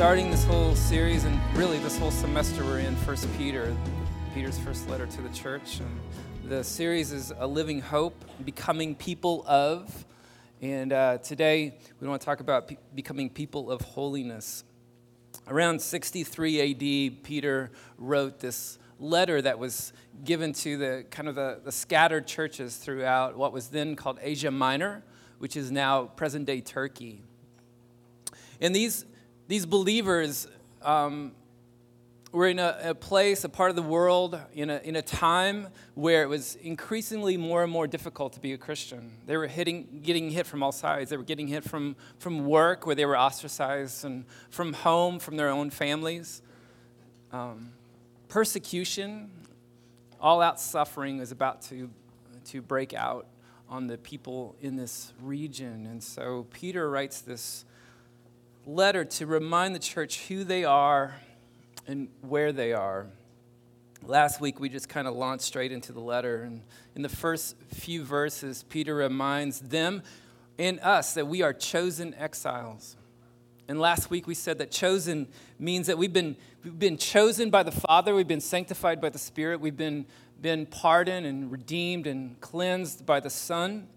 starting this whole series and really this whole semester we're in First Peter, Peter's first letter to the church. And the series is A Living Hope, Becoming People of. And uh, today we want to talk about pe- becoming people of holiness. Around 63 AD, Peter wrote this letter that was given to the kind of the, the scattered churches throughout what was then called Asia Minor, which is now present day Turkey. And these these believers um, were in a, a, place, a part of the world, in a, in a time where it was increasingly more and more difficult to be a Christian. They were hitting, getting hit from all sides. They were getting hit from, from work, where they were ostracized, and from home, from their own families. Um, persecution, all out suffering is about to, to break out on the people in this region. And so Peter writes this letter to remind the church who they are and where they are. Last week, we just kind of launched straight into the letter. And in the first few verses, Peter reminds them and us that we are chosen exiles. And last week, we said that chosen means that we've been, we've been chosen by the Father, we've been sanctified by the Spirit, we've been, been pardoned and redeemed and cleansed by the Son.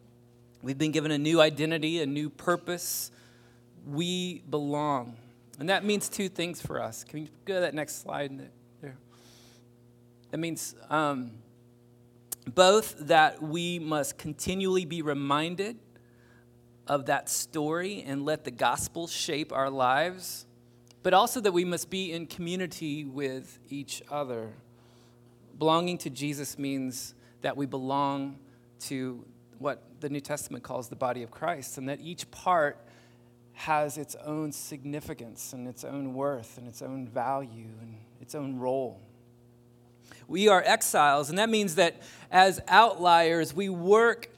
We've been given a new identity, a new purpose, we belong. And that means two things for us. Can we go to that next slide there? That means um, both that we must continually be reminded of that story and let the gospel shape our lives, but also that we must be in community with each other. Belonging to Jesus means that we belong to what the New Testament calls the body of Christ, and that each part has its own significance and its own worth and its own value and its own role. We are exiles, and that means that as outliers, we work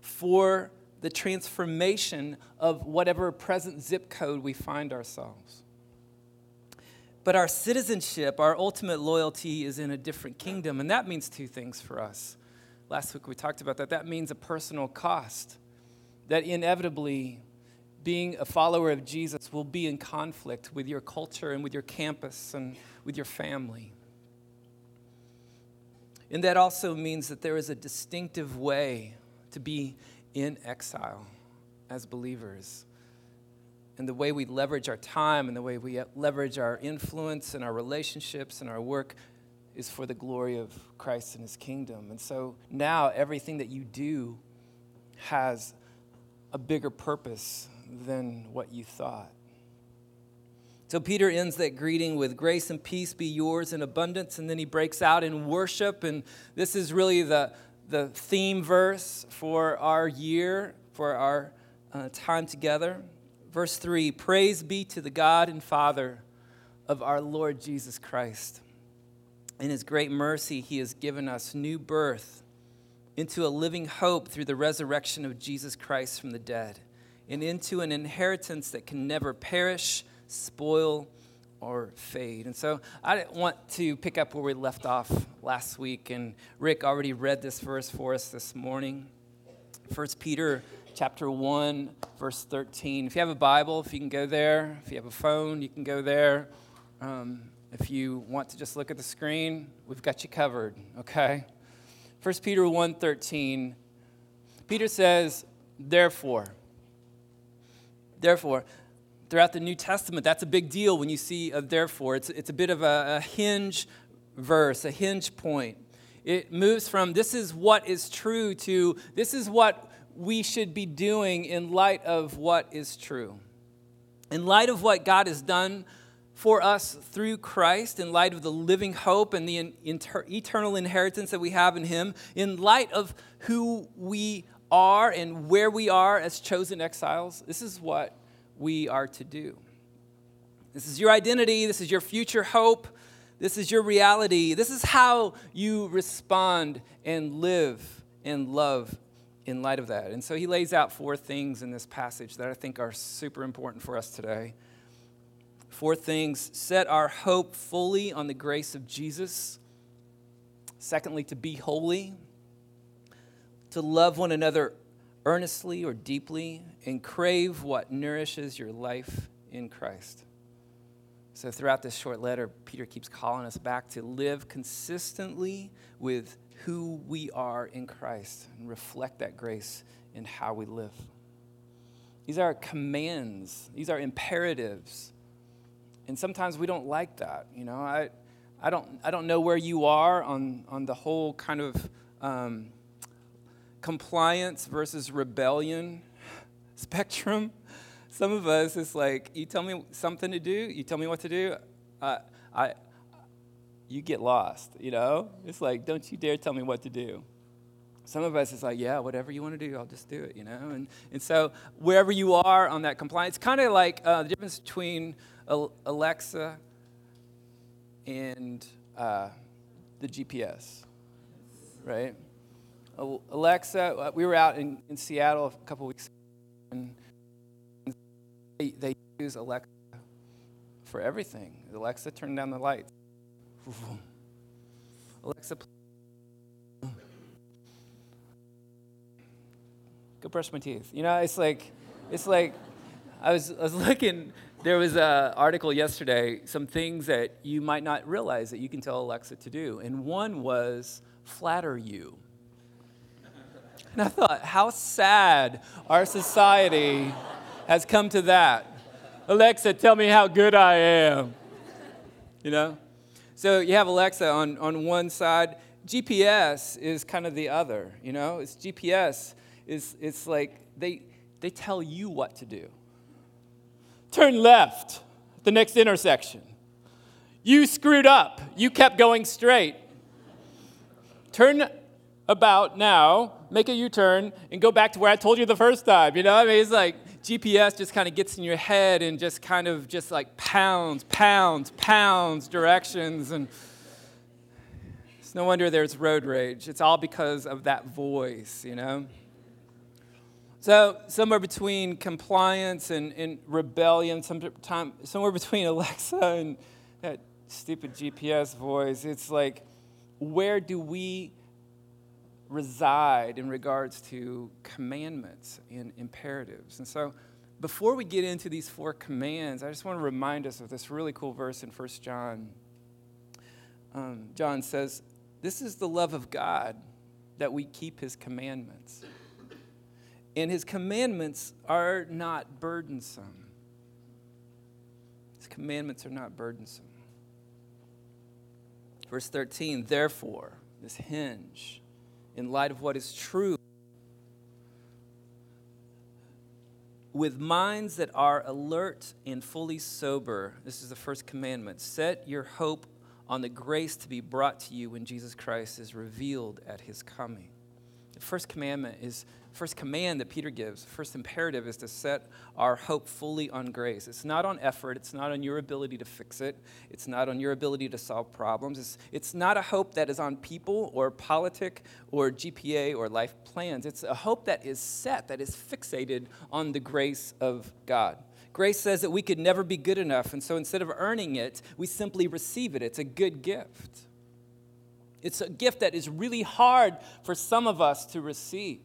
for the transformation of whatever present zip code we find ourselves. But our citizenship, our ultimate loyalty is in a different kingdom, and that means two things for us. Last week we talked about that. That means a personal cost, that inevitably being a follower of Jesus will be in conflict with your culture and with your campus and with your family. And that also means that there is a distinctive way to be in exile as believers. And the way we leverage our time and the way we leverage our influence and our relationships and our work is for the glory of Christ and his kingdom. And so now everything that you do has a bigger purpose than what you thought. So Peter ends that greeting with grace and peace be yours in abundance, and then he breaks out in worship. And this is really the, the theme verse for our year, for our uh, time together. Verse 3 Praise be to the God and Father of our Lord Jesus Christ. In his great mercy, he has given us new birth into a living hope through the resurrection of Jesus Christ from the dead and into an inheritance that can never perish, spoil, or fade. And so I want to pick up where we left off last week, and Rick already read this verse for us this morning. 1 Peter chapter 1, verse 13. If you have a Bible, if you can go there. If you have a phone, you can go there. Um, if you want to just look at the screen, we've got you covered, okay? 1 Peter 1 13. Peter says, Therefore, Therefore, throughout the New Testament, that's a big deal when you see a therefore. It's, it's a bit of a, a hinge verse, a hinge point. It moves from this is what is true to this is what we should be doing in light of what is true. In light of what God has done for us through Christ, in light of the living hope and the inter- eternal inheritance that we have in Him, in light of who we are and where we are as chosen exiles, this is what we are to do. This is your identity, this is your future hope, this is your reality. This is how you respond and live and love in light of that. And so he lays out four things in this passage that I think are super important for us today. Four things set our hope fully on the grace of Jesus. Secondly, to be holy to love one another earnestly or deeply and crave what nourishes your life in Christ. So, throughout this short letter, Peter keeps calling us back to live consistently with who we are in Christ and reflect that grace in how we live. These are commands, these are imperatives. And sometimes we don't like that. You know, I, I, don't, I don't know where you are on, on the whole kind of um, compliance versus rebellion spectrum. Some of us, it's like, you tell me something to do, you tell me what to do, uh, I, you get lost, you know? It's like, don't you dare tell me what to do. Some of us, it's like, yeah, whatever you want to do, I'll just do it, you know? And, and so, wherever you are on that compliance, kind of like uh, the difference between Alexa and uh, the GPS, right? Alexa, uh, we were out in, in Seattle a couple weeks ago, and they, they use Alexa for everything. Alexa, turn down the lights. Alexa, please. go brush my teeth. You know, it's like, it's like, I was, I was looking, there was an article yesterday, some things that you might not realize that you can tell Alexa to do. And one was flatter you. And I thought, how sad our society has come to that. Alexa, tell me how good I am. You know? So you have Alexa on, on one side. GPS is kind of the other, you know? It's GPS is it's like they they tell you what to do. Turn left, at the next intersection. You screwed up. You kept going straight. Turn about now, make a U turn, and go back to where I told you the first time. You know, I mean, it's like GPS just kind of gets in your head and just kind of just like pounds, pounds, pounds directions. And it's no wonder there's road rage. It's all because of that voice, you know? So, somewhere between compliance and, and rebellion, some, somewhere between Alexa and that stupid GPS voice, it's like, where do we reside in regards to commandments and imperatives. And so, before we get into these four commands, I just want to remind us of this really cool verse in 1 John. Um, John says, This is the love of God that we keep his commandments. And his commandments are not burdensome. His commandments are not burdensome. Verse 13, therefore, this hinge in light of what is true, with minds that are alert and fully sober. This is the first commandment. Set your hope on the grace to be brought to you when Jesus Christ is revealed at his coming. The first commandment is first command that Peter gives, first imperative is to set our hope fully on grace. It's not on effort, it's not on your ability to fix it, it's not on your ability to solve problems. It's, it's not a hope that is on people or politic or GPA or life plans. It's a hope that is set, that is fixated on the grace of God. Grace says that we could never be good enough, and so instead of earning it, we simply receive it. It's a good gift. It's a gift that is really hard for some of us to receive.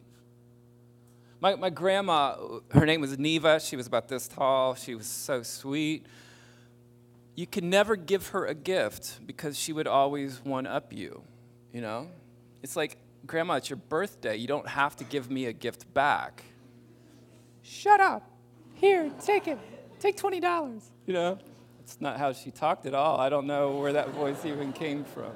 My, my grandma, her name was Neva. She was about this tall. She was so sweet. You could never give her a gift because she would always one up you, you know? It's like, Grandma, it's your birthday. You don't have to give me a gift back. Shut up. Here, take it. Take $20. You know? It's not how she talked at all. I don't know where that voice even came from.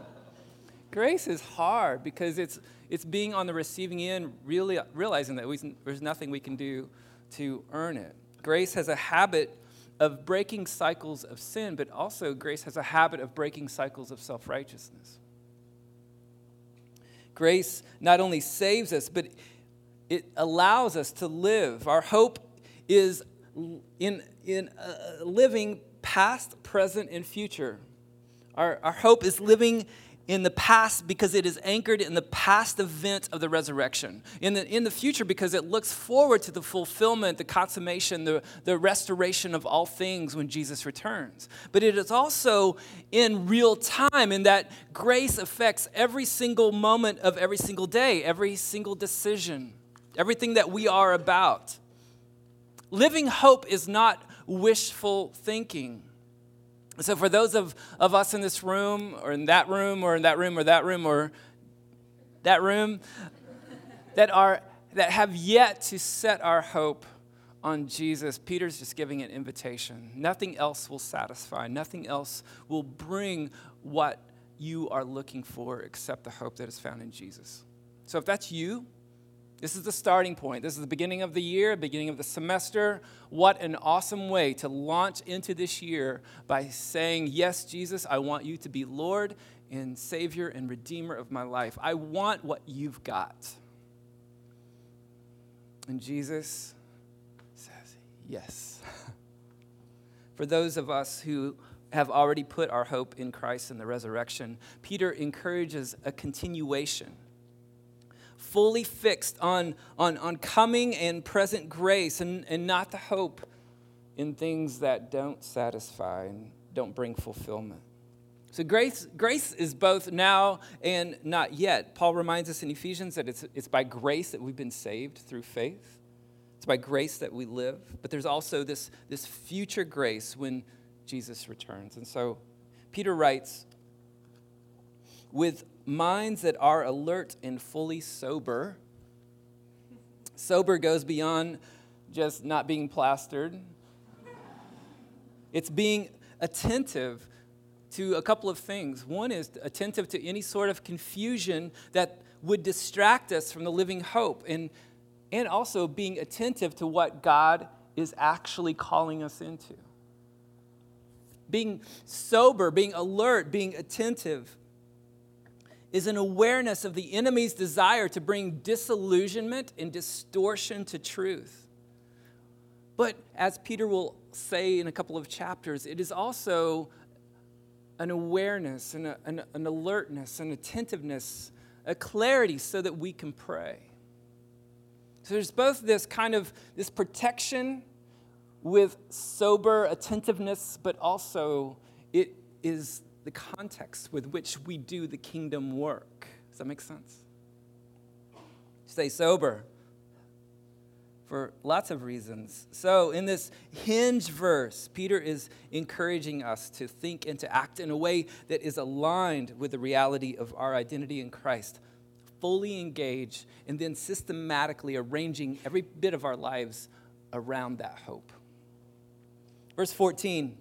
Grace is hard because it's it's being on the receiving end, really realizing that we, there's nothing we can do to earn it. Grace has a habit of breaking cycles of sin, but also grace has a habit of breaking cycles of self righteousness. Grace not only saves us, but it allows us to live. Our hope is in, in uh, living past, present, and future. Our, our hope is living in the past because it is anchored in the past event of the resurrection. In the, in the future because it looks forward to the fulfillment, the consummation, the, the restoration of all things when Jesus returns. But it is also in real time in that grace affects every single moment of every single day, every single decision, everything that we are about. Living hope is not wishful thinking. So, for those of, of us in this room, or in that room, or in that room, or that room, or that room, that, are, that have yet to set our hope on Jesus, Peter's just giving an invitation. Nothing else will satisfy, nothing else will bring what you are looking for except the hope that is found in Jesus. So, if that's you, this is the starting point. This is the beginning of the year, beginning of the semester. What an awesome way to launch into this year by saying, Yes, Jesus, I want you to be Lord and Savior and Redeemer of my life. I want what you've got. And Jesus says, Yes. For those of us who have already put our hope in Christ and the resurrection, Peter encourages a continuation fully fixed on, on, on coming and present grace and, and not the hope in things that don't satisfy and don't bring fulfillment. So grace, grace is both now and not yet. Paul reminds us in Ephesians that it's, it's by grace that we've been saved through faith. It's by grace that we live. But there's also this, this future grace when Jesus returns. And so Peter writes, with minds that are alert and fully sober. Sober goes beyond just not being plastered, it's being attentive to a couple of things. One is attentive to any sort of confusion that would distract us from the living hope, and, and also being attentive to what God is actually calling us into. Being sober, being alert, being attentive is an awareness of the enemy's desire to bring disillusionment and distortion to truth. But as Peter will say in a couple of chapters, it is also an awareness and a, an, an alertness, an attentiveness, a clarity so that we can pray. So there's both this kind of this protection with sober attentiveness, but also it is the context with which we do the kingdom work. Does that make sense? Stay sober for lots of reasons. So, in this hinge verse, Peter is encouraging us to think and to act in a way that is aligned with the reality of our identity in Christ, fully engaged, and then systematically arranging every bit of our lives around that hope. Verse 14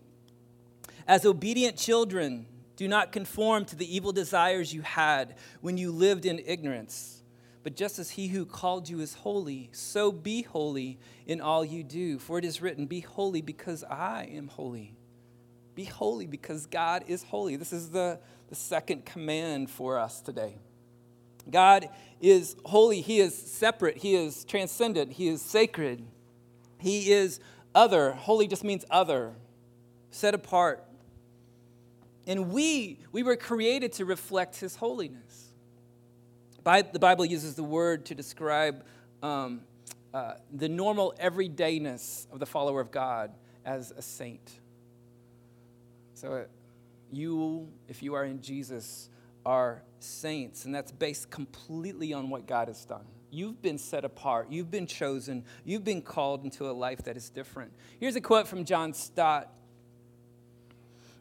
as obedient children, do not conform to the evil desires you had when you lived in ignorance. But just as he who called you is holy, so be holy in all you do. For it is written, Be holy because I am holy. Be holy because God is holy. This is the, the second command for us today. God is holy. He is separate. He is transcendent. He is sacred. He is other. Holy just means other, set apart, and we, we were created to reflect his holiness. the Bible uses the word to describe um, uh, the normal everydayness of the follower of God as a saint. So, uh, you, if you are in Jesus, are saints, and that's based completely on what God has done. You've been set apart. You've been chosen. You've been called into a life that is different. Here's a quote from John Stott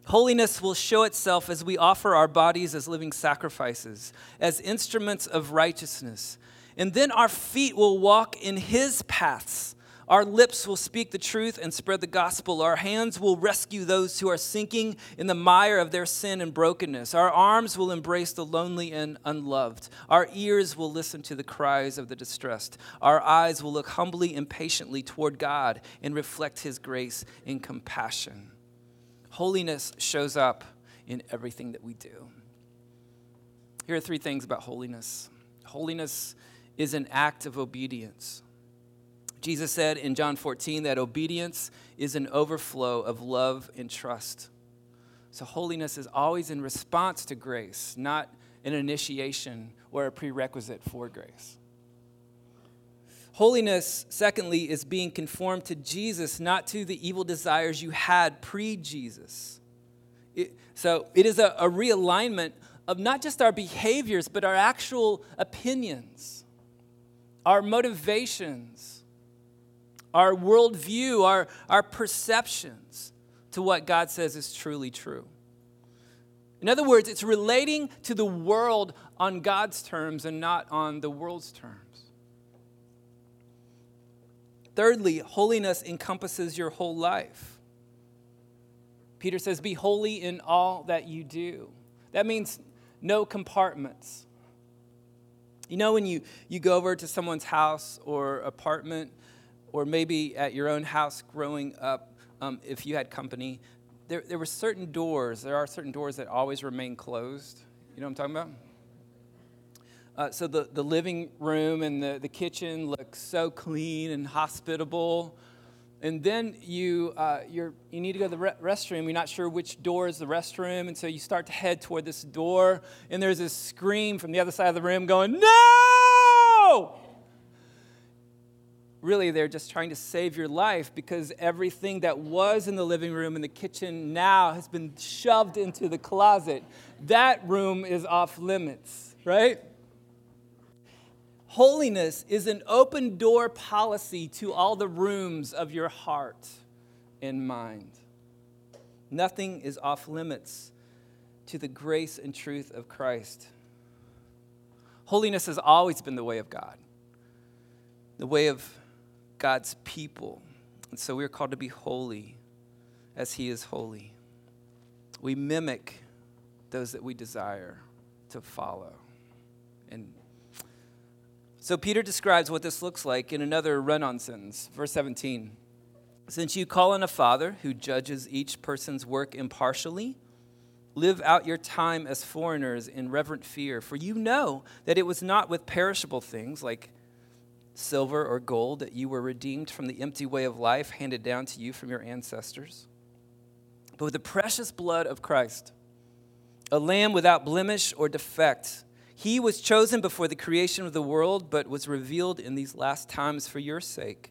Holiness will show itself as we offer our bodies as living sacrifices, as instruments of righteousness. And then our feet will walk in His paths. Our lips will speak the truth and spread the gospel. Our hands will rescue those who are sinking in the mire of their sin and brokenness. Our arms will embrace the lonely and unloved. Our ears will listen to the cries of the distressed. Our eyes will look humbly and patiently toward God and reflect His grace and compassion. Holiness shows up in everything that we do. Here are three things about holiness holiness is an act of obedience. Jesus said in John 14 that obedience is an overflow of love and trust. So, holiness is always in response to grace, not an initiation or a prerequisite for grace. Holiness, secondly, is being conformed to Jesus, not to the evil desires you had pre Jesus. So it is a, a, realignment of not just our behaviors, but our actual opinions, our motivations, our worldview, our, our perceptions to what God says is truly true. In other words, it's relating to the world on God's terms and not on the world's terms. Thirdly, holiness encompasses your whole life. Peter says, Be holy in all that you do. That means no compartments. You know, when you, you go over to someone's house or apartment, or maybe at your own house growing up, um, if you had company, there, there were certain doors, there are certain doors that always remain closed. You know what I'm talking about? Uh, so the, the living room and the, the kitchen look so clean and hospitable. And then you, uh, you're, you need to go to the re- restroom. You're not sure which door is the restroom. And so you start to head toward this door. And there's this scream from the other side of the room going, No! Really, they're just trying to save your life because everything that was in the living room and the kitchen now has been shoved into the closet. That room is off limits, right? Holiness is an open door policy to all the rooms of your heart and mind. Nothing is off limits to the grace and truth of Christ. Holiness has always been the way of God, the way of God's people. And so we are called to be holy as He is holy. We mimic those that we desire to follow and so Peter describes what this looks like in another run on sentence, verse 17. Since you call on a father who judges each person's work impartially, live out your time as foreigners in reverent fear, for you know that it was not with perishable things like silver or gold that you were redeemed from the empty way of life handed down to you from your ancestors, but with the precious blood of Christ, a lamb without blemish or defect he was chosen before the creation of the world, but was revealed in these last times for your sake.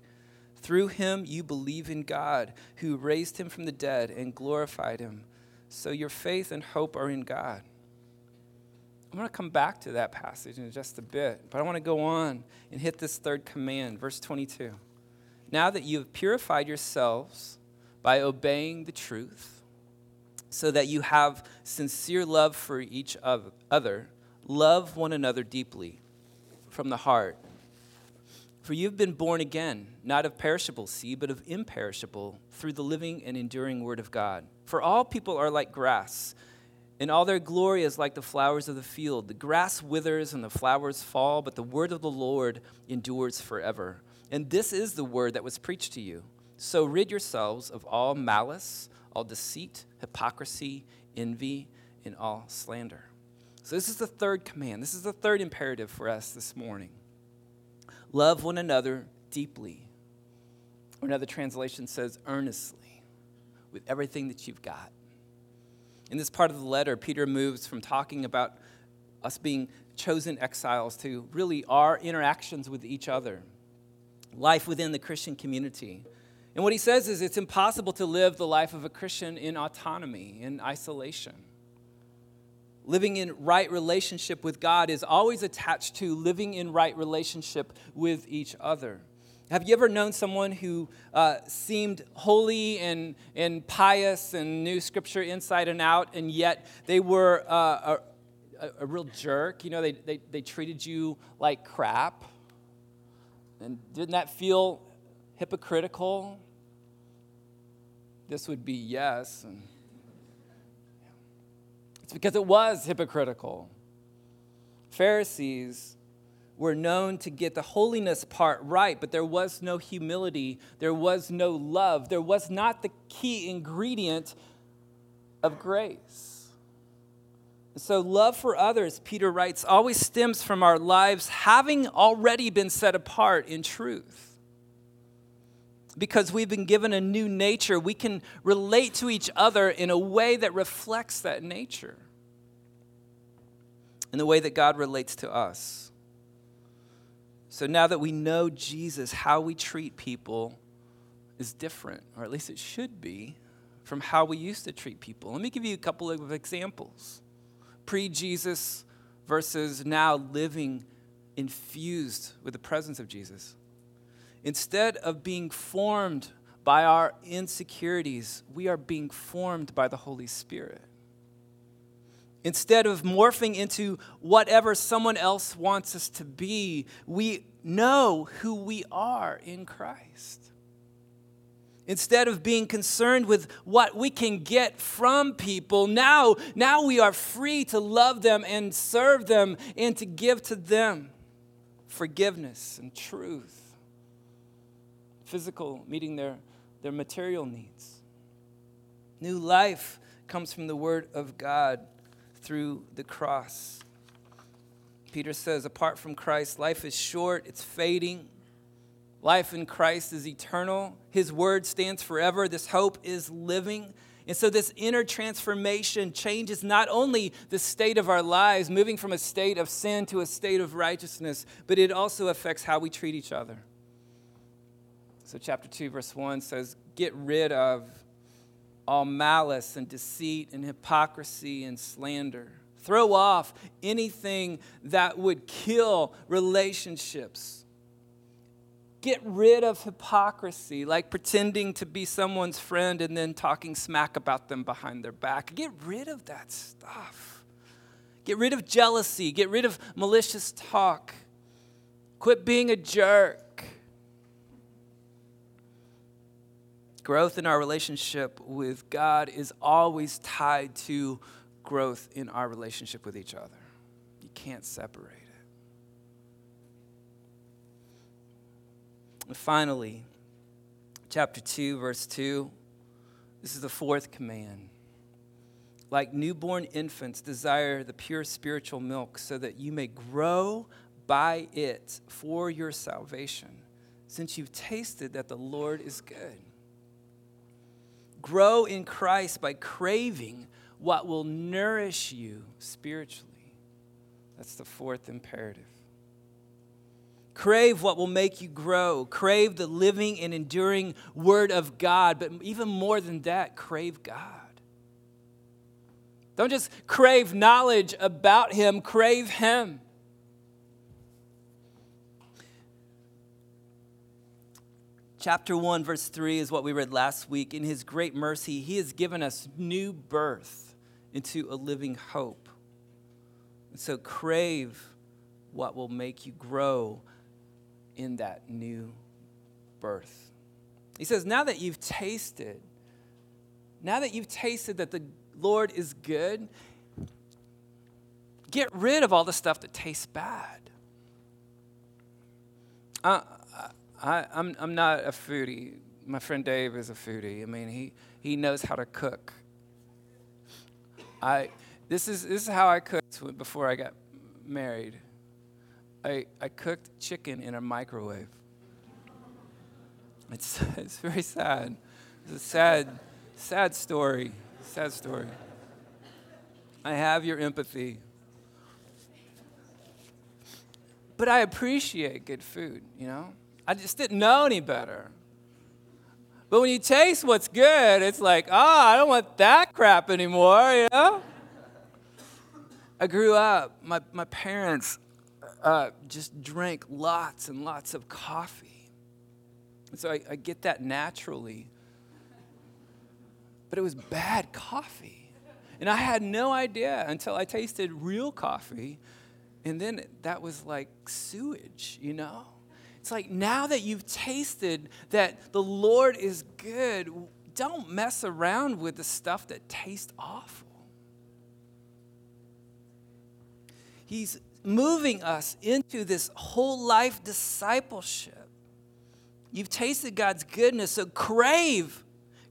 Through him, you believe in God, who raised him from the dead and glorified him. So your faith and hope are in God. I'm going to come back to that passage in just a bit, but I want to go on and hit this third command, verse 22. Now that you have purified yourselves by obeying the truth, so that you have sincere love for each other, Love one another deeply from the heart. For you've been born again, not of perishable seed, but of imperishable, through the living and enduring word of God. For all people are like grass, and all their glory is like the flowers of the field. The grass withers and the flowers fall, but the word of the Lord endures forever. And this is the word that was preached to you. So rid yourselves of all malice, all deceit, hypocrisy, envy, and all slander. So, this is the third command. This is the third imperative for us this morning. Love one another deeply. Or another translation says earnestly, with everything that you've got. In this part of the letter, Peter moves from talking about us being chosen exiles to really our interactions with each other, life within the Christian community. And what he says is it's impossible to live the life of a Christian in autonomy, in isolation living in right relationship with God is always attached to living in right relationship with each other. Have you ever known someone who uh, seemed holy and, and pious and knew scripture inside and out, and yet they were uh, a, a, real jerk? You know, they, they, they treated you like crap. And didn't that feel hypocritical? This would be yes. And it's because it was hypocritical. Pharisees were known to get the holiness part right, but there was no humility, there was no love, there was not the key ingredient of grace. So, love for others, Peter writes, always stems from our lives having already been set apart in truth because we've been given a new nature, we can relate to each other in a way that reflects that nature, in the way that God relates to us. So now that we know Jesus, how we treat people is different, or at least it should be, from how we used to treat people. Let me give you a couple of examples pre Jesus versus now living infused with the presence of Jesus. Instead of being formed by our insecurities, we are being formed by the Holy Spirit. Instead of morphing into whatever someone else wants us to be, we know who we are in Christ. Instead of being concerned with what we can get from people, now, now we are free to love them and serve them and to give to them forgiveness and truth, physical, meeting their, their material needs. New life comes from the Word of God through the cross. Peter says, apart from Christ, life is short, it's fading. Life in Christ is eternal. His word stands forever. This hope is living. And so, this inner transformation changes not only the state of our lives, moving from a state of sin to a state of righteousness, but it also affects how we treat each other. So, chapter 2, verse 1 says, Get rid of all malice and deceit and hypocrisy and slander. Throw off anything that would kill relationships Get rid of hypocrisy, like pretending to be someone's friend and then talking smack about them behind their back. Get rid of that stuff. Get rid of jealousy. Get rid of malicious talk. Quit being a jerk. Growth in our relationship with God is always tied to growth in our relationship with each other. You can't separate. It. And finally, chapter 2, verse 2, this is the fourth command. Like newborn infants, desire the pure spiritual milk so that you may grow by it for your salvation, since you've tasted that the Lord is good. Grow in Christ by craving what will nourish you spiritually. That's the fourth imperative. Crave what will make you grow. Crave the living and enduring Word of God. But even more than that, crave God. Don't just crave knowledge about Him, crave Him. Chapter 1, verse 3 is what we read last week. In His great mercy, He has given us new birth into a living hope. And so crave what will make you grow in that new birth. He says, Now that you've tasted, now that you've tasted that the Lord is good, get rid of all the stuff that tastes bad. I, I, I'm, I'm not a foodie. My friend Dave is a foodie. I mean, he, he knows how to cook. I, this, is, this is how I cooked before I got married. I, I cooked chicken in a microwave. It's, it's very sad. It's a sad, sad story. Sad story. I have your empathy. But I appreciate good food, you know? I just didn't know any better. But when you taste what's good, it's like, oh, I don't want that crap anymore, you know? I grew up, my, my parents uh, just drank lots and lots of coffee. And so I, I get that naturally. But it was bad coffee. And I had no idea until I tasted real coffee. And then that was like sewage, you know? It's like now that you've tasted that the Lord is good, don't mess around with the stuff that tastes awful. He's moving us into this whole life discipleship. You've tasted God's goodness, so crave,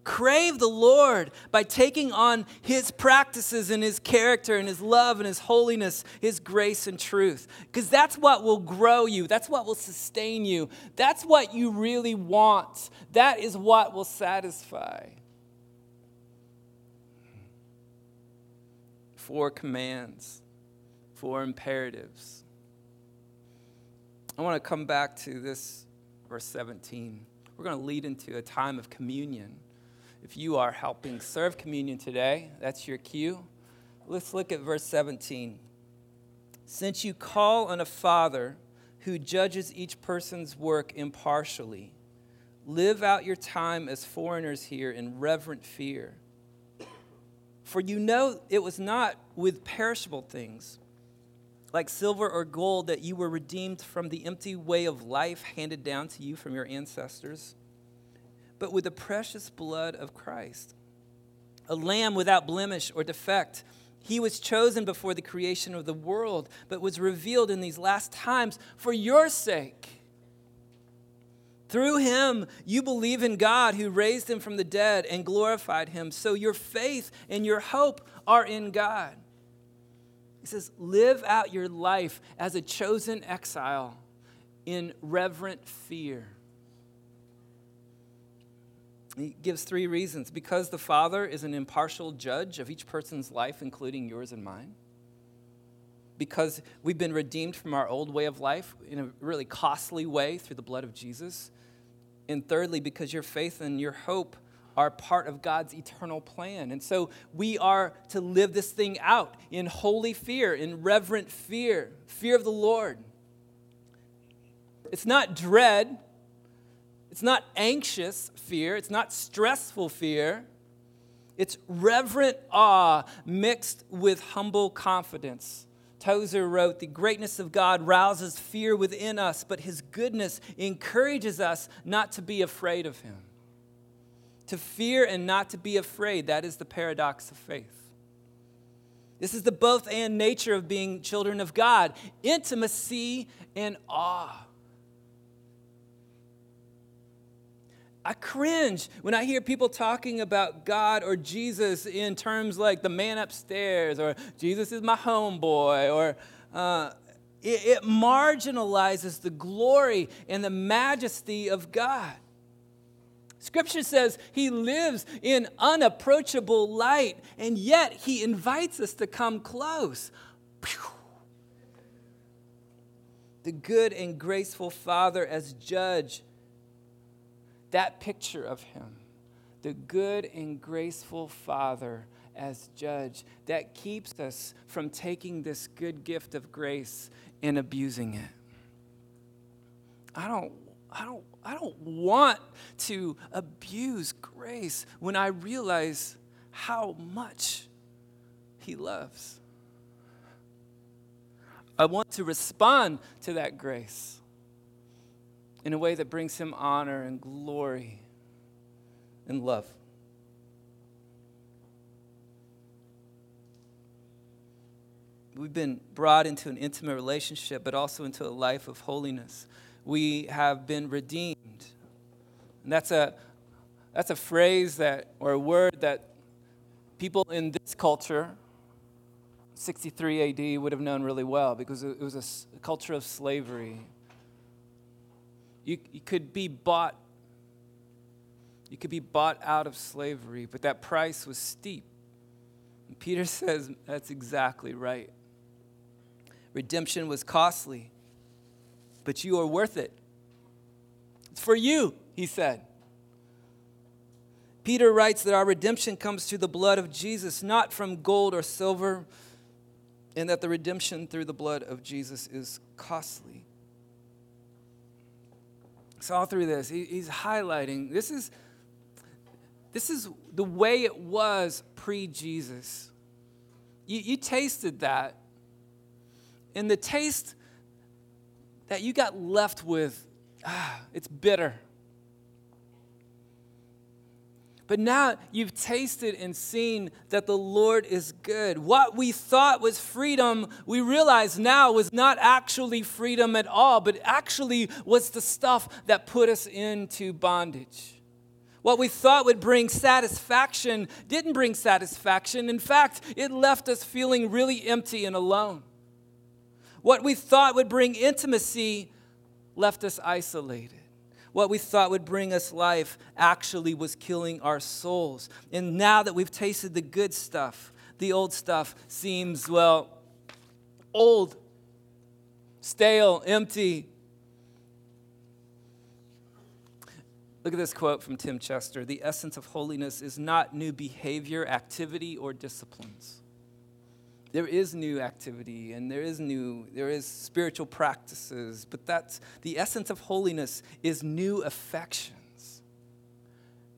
crave the Lord by taking on His practices and His character and His love and His holiness, His grace and truth. Because that's what will grow you, that's what will sustain you, that's what you really want, that is what will satisfy. Four commands four imperatives. I want to come back to this verse 17. We're going to lead into a time of communion. If you are helping serve communion today, that's your cue. Let's look at verse 17. Since you call on a father who judges each person's work impartially, Live out your time as foreigners here in reverent fear. For you know it was not with perishable things, like silver or gold, that you were redeemed from the empty way of life handed down to you from your ancestors, but with the precious blood of Christ, a lamb without blemish or defect. He was chosen before the creation of the world, but was revealed in these last times for your sake. Through him, you believe in God who raised him from the dead and glorified him. So your faith and your hope are in God. He says, Live out your life as a chosen exile in reverent fear. He gives three reasons because the Father is an impartial judge of each person's life, including yours and mine. Because we've been redeemed from our old way of life in a really costly way through the blood of Jesus. And thirdly, because your faith and your hope are part of God's eternal plan. And so we are to live this thing out in holy fear, in reverent fear, fear of the Lord. It's not dread, it's not anxious fear, it's not stressful fear. It's reverent awe mixed with humble confidence. Tozer wrote, The greatness of God rouses fear within us, but his goodness encourages us not to be afraid of him. To fear and not to be afraid, that is the paradox of faith. This is the both and nature of being children of God intimacy and awe. I cringe when I hear people talking about God or Jesus in terms like the man upstairs or Jesus is my homeboy or uh, it, it marginalizes the glory and the majesty of God. Scripture says he lives in unapproachable light, and yet he invites us to come close. The good and graceful Father, as judge, that picture of him, the good and graceful Father as judge, that keeps us from taking this good gift of grace and abusing it. I don't, I don't, I don't want to abuse grace when I realize how much He loves. I want to respond to that grace in a way that brings him honor and glory and love. We've been brought into an intimate relationship, but also into a life of holiness. We have been redeemed. And that's a, that's a phrase that, or a word that people in this culture, 63 AD, would have known really well because it was a culture of slavery you, you could be bought. You could be bought out of slavery, but that price was steep. And Peter says that's exactly right. Redemption was costly, but you are worth it. It's for you, he said. Peter writes that our redemption comes through the blood of Jesus, not from gold or silver, and that the redemption through the blood of Jesus is costly. So all through this, he, he's highlighting this is this is the way it was pre-Jesus. You, you tasted that. And the taste that you got left with, ah, it's bitter. But now you've tasted and seen that the Lord is good. What we thought was freedom, we realize now was not actually freedom at all, but actually was the stuff that put us into bondage. What we thought would bring satisfaction didn't bring satisfaction. In fact, it left us feeling really empty and alone. What we thought would bring intimacy left us isolated what we thought would bring us life actually was killing our souls. And now that we've tasted the good stuff, the old stuff seems, well, old, stale, empty. Look at this quote from Tim Chester The essence of holiness is not new behavior, activity, or disciplines there is new activity and there is new there is spiritual practices but that's the essence of holiness is new affections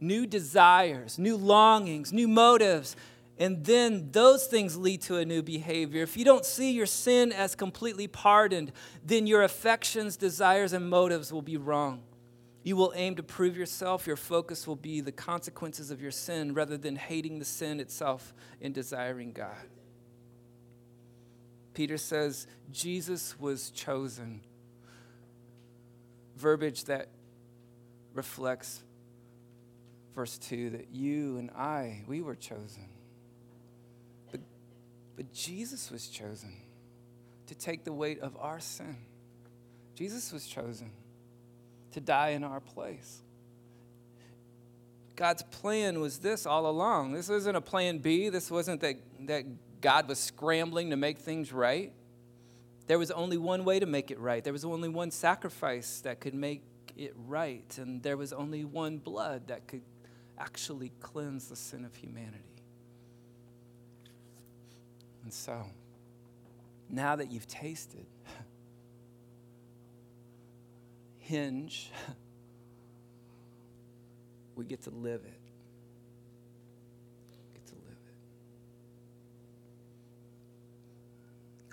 new desires, new longings, new motives. And then those things lead to a new behavior. If you don't see your sin as completely pardoned, then your affections, desires, and motives will be wrong. You will aim to prove yourself. Your focus will be the consequences of your sin rather than hating the sin itself and desiring God. Peter says Jesus was chosen. Verbiage that reflects verse 2 that you and I, we were chosen. But, but Jesus was chosen to take the weight of our sin. Jesus was chosen to die in our place. God's plan was this all along. This wasn't a plan B. This wasn't that, that God was scrambling to make things right. There was only one way to make it right. There was only one sacrifice that could make it right. And there was only one blood that could actually cleanse the sin of humanity. And so, now that you've tasted, hinge, we get to live it. Get to live it.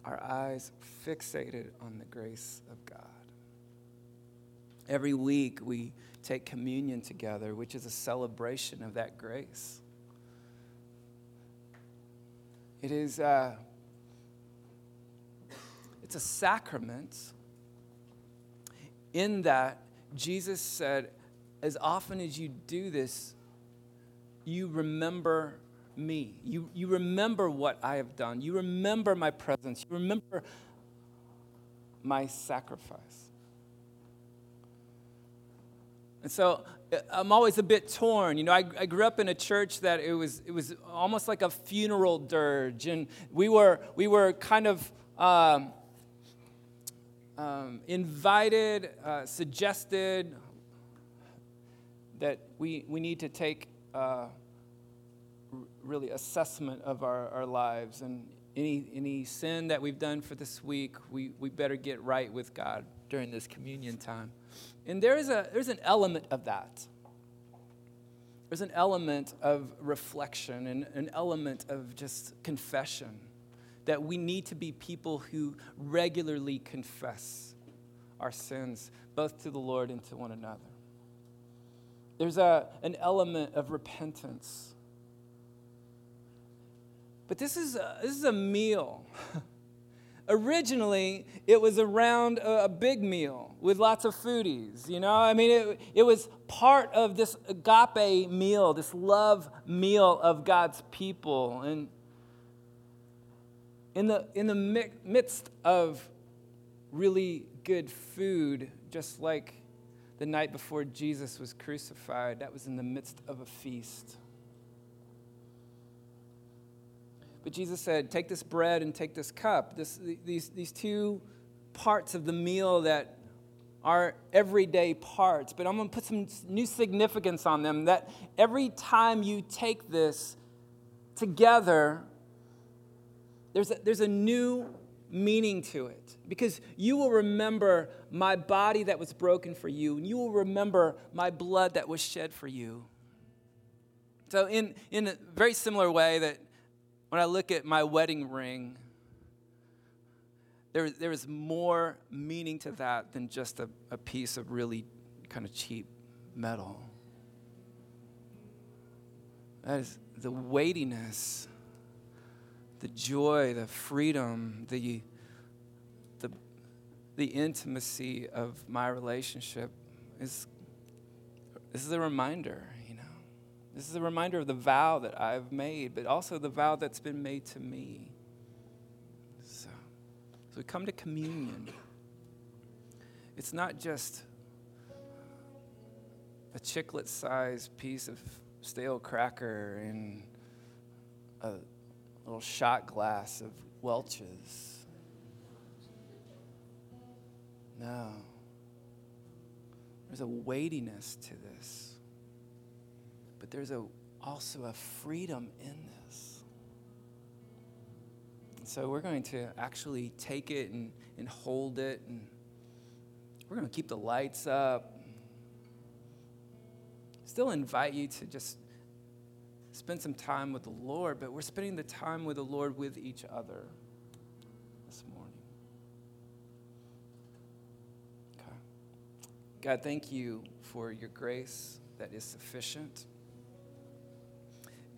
Our eyes fixated on the grace of God. Every week we take communion together, which is a celebration of that grace. It is uh, it's a sacrament in that Jesus said, as often as you do this, you remember me. You, you remember what I have done. You remember my presence. You remember my sacrifice. And so uh, I'm always a bit torn. You know, I, I, grew up in a church that it was, it was almost like a funeral dirge. And we were, we were kind of um, um, invited, uh, suggested that we, we need to take uh, really assessment of our, our lives. And any, any sin that we've done for this week, we, we better get right with God during this communion time. And there is a, there's an element of that. There's an element of reflection and an element of just confession that we need to be people who regularly confess our sins, both to the Lord and to one another. There's a, an element of repentance. But this is a, this is a meal. Originally, it was around a, a, big meal with lots of foodies, you know? I mean, it, it was part of this agape meal, this love meal of God's people. And in the, in the midst of really good food, just like the night before Jesus was crucified, that was in the midst of a feast. But Jesus said, Take this bread and take this cup. This, these, these two parts of the meal that are everyday parts, but I'm going to put some new significance on them. That every time you take this together, there's a, there's a new meaning to it because you will remember my body that was broken for you, and you will remember my blood that was shed for you. So, in, in a very similar way, that when I look at my wedding ring, there, there is more meaning to that than just a, a piece of really kind of cheap metal. That is the weightiness, the joy, the freedom, the, the, the intimacy of my relationship is this is a reminder this is a reminder of the vow that I've made, but also the vow that's been made to me. So, so we come to communion. It's not just a chiclet sized piece of stale cracker and a little shot glass of Welch's. No. There's a weightiness to this there's a, also a freedom in this. And so we're going to actually take it and, and hold it, and we're going to keep the lights up. still invite you to just spend some time with the Lord, but we're spending the time with the Lord with each other this morning. Okay. God, thank you for your grace that is sufficient.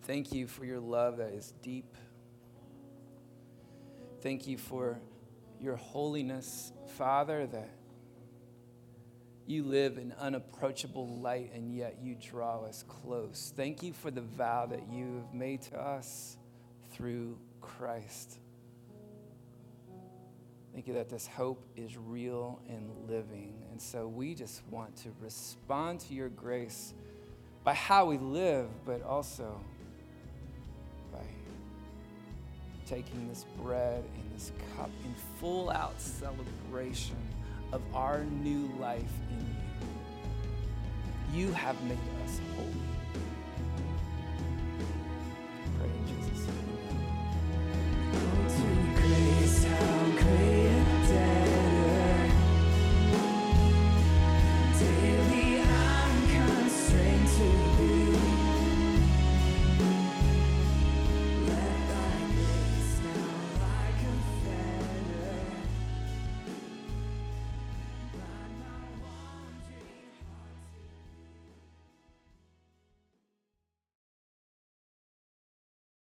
Thank you for your love that is deep. Thank you for your holiness, Father, that you live in unapproachable light and yet you draw us close. Thank you for the vow that you have made to us through Christ. Thank you that this hope is real and living. And so we just want to respond to your grace by how we live, but also taking this bread and this cup in full out celebration of our new life in you. You have made us holy. Pray in Jesus' name.